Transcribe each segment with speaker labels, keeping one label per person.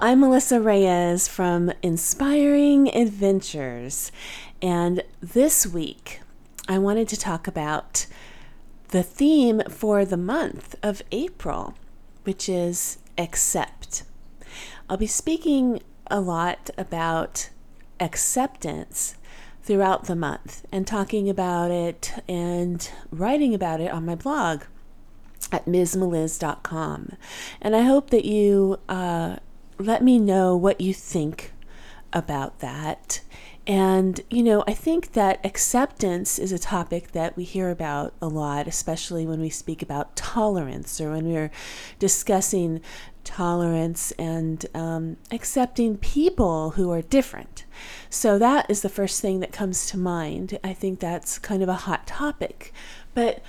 Speaker 1: I'm Melissa Reyes from Inspiring Adventures, and this week I wanted to talk about the theme for the month of April, which is accept. I'll be speaking a lot about acceptance throughout the month and talking about it and writing about it on my blog at msmeliz.com. And I hope that you uh, let me know what you think about that. And, you know, I think that acceptance is a topic that we hear about a lot, especially when we speak about tolerance or when we're discussing tolerance and um, accepting people who are different. So that is the first thing that comes to mind. I think that's kind of a hot topic. But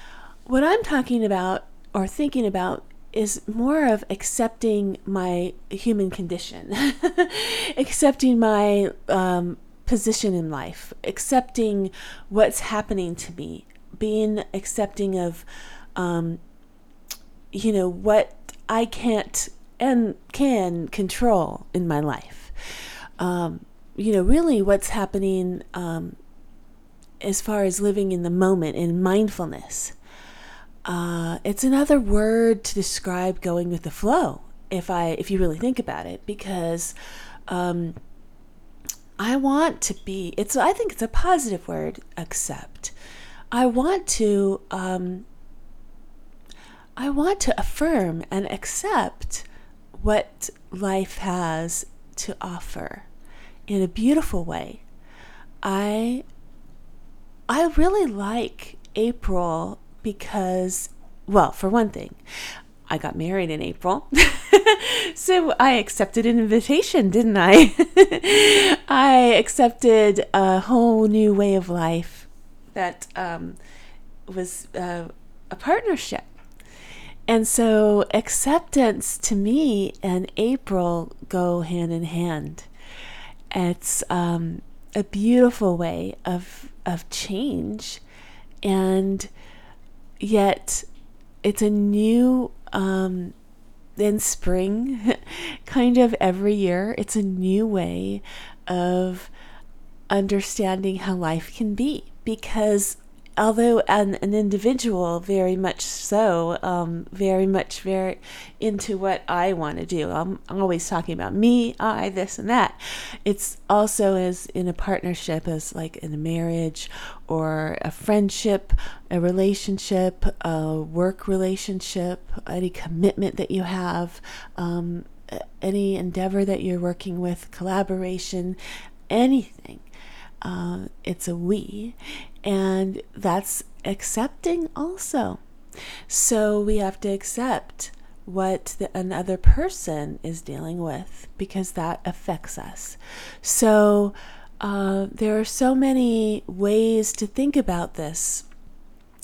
Speaker 1: what I'm talking about or thinking about is more of accepting my human condition, accepting my um, position in life, accepting what's happening to me, being accepting of, um, you know, what I can't and can control in my life. Um, you know, really what's happening um, as far as living in the moment in mindfulness. Uh, it's another word to describe going with the flow. If I, if you really think about it, because um, I want to be. It's. I think it's a positive word. Accept. I want to. Um, I want to affirm and accept what life has to offer in a beautiful way. I I really like April because well, for one thing, I got married in April. so I accepted an invitation, didn't I? I accepted a whole new way of life that um, was uh, a partnership and so acceptance to me and April go hand in hand. It's um, a beautiful way of of change, and yet it's a new um, in spring, kind of every year. It's a new way of understanding how life can be because although an, an individual very much so um, very much very into what i want to do. I'm, always talking about me i this and that. It's also as in a partnership as like in a marriage or a friendship a relationship a work relationship any commitment that you have um, any endeavor that you're working with collaboration anything uh, it's a we and that's accepting also. So we have to accept what the, another person is dealing with because that affects us. So uh, there are so many ways to think about this.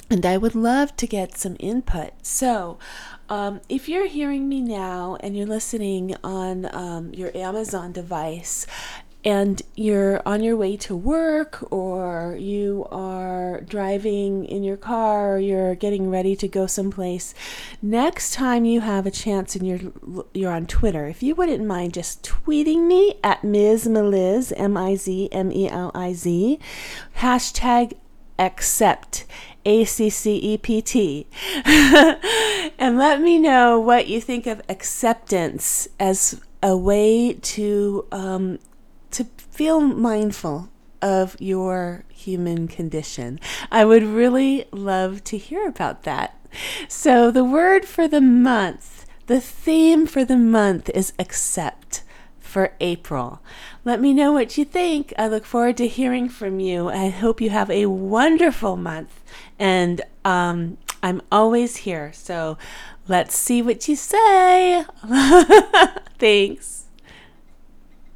Speaker 1: And I would love to get some input. So, um, if you're hearing me now and you're listening on um, your Amazon device and you're on your way to work or you are driving in your car or you're getting ready to go someplace next time you have a chance and you're you're on Twitter if you wouldn't mind just tweeting me at Ms. Meliz M-I-Z-M-E-L-I-Z hashtag accept a C C E P T. and let me know what you think of acceptance as a way to um, to feel mindful of your human condition. I would really love to hear about that. So, the word for the month, the theme for the month is accept for April. Let me know what you think. I look forward to hearing from you. I hope you have a wonderful month. And um, I'm always here. So let's see what you say. Thanks.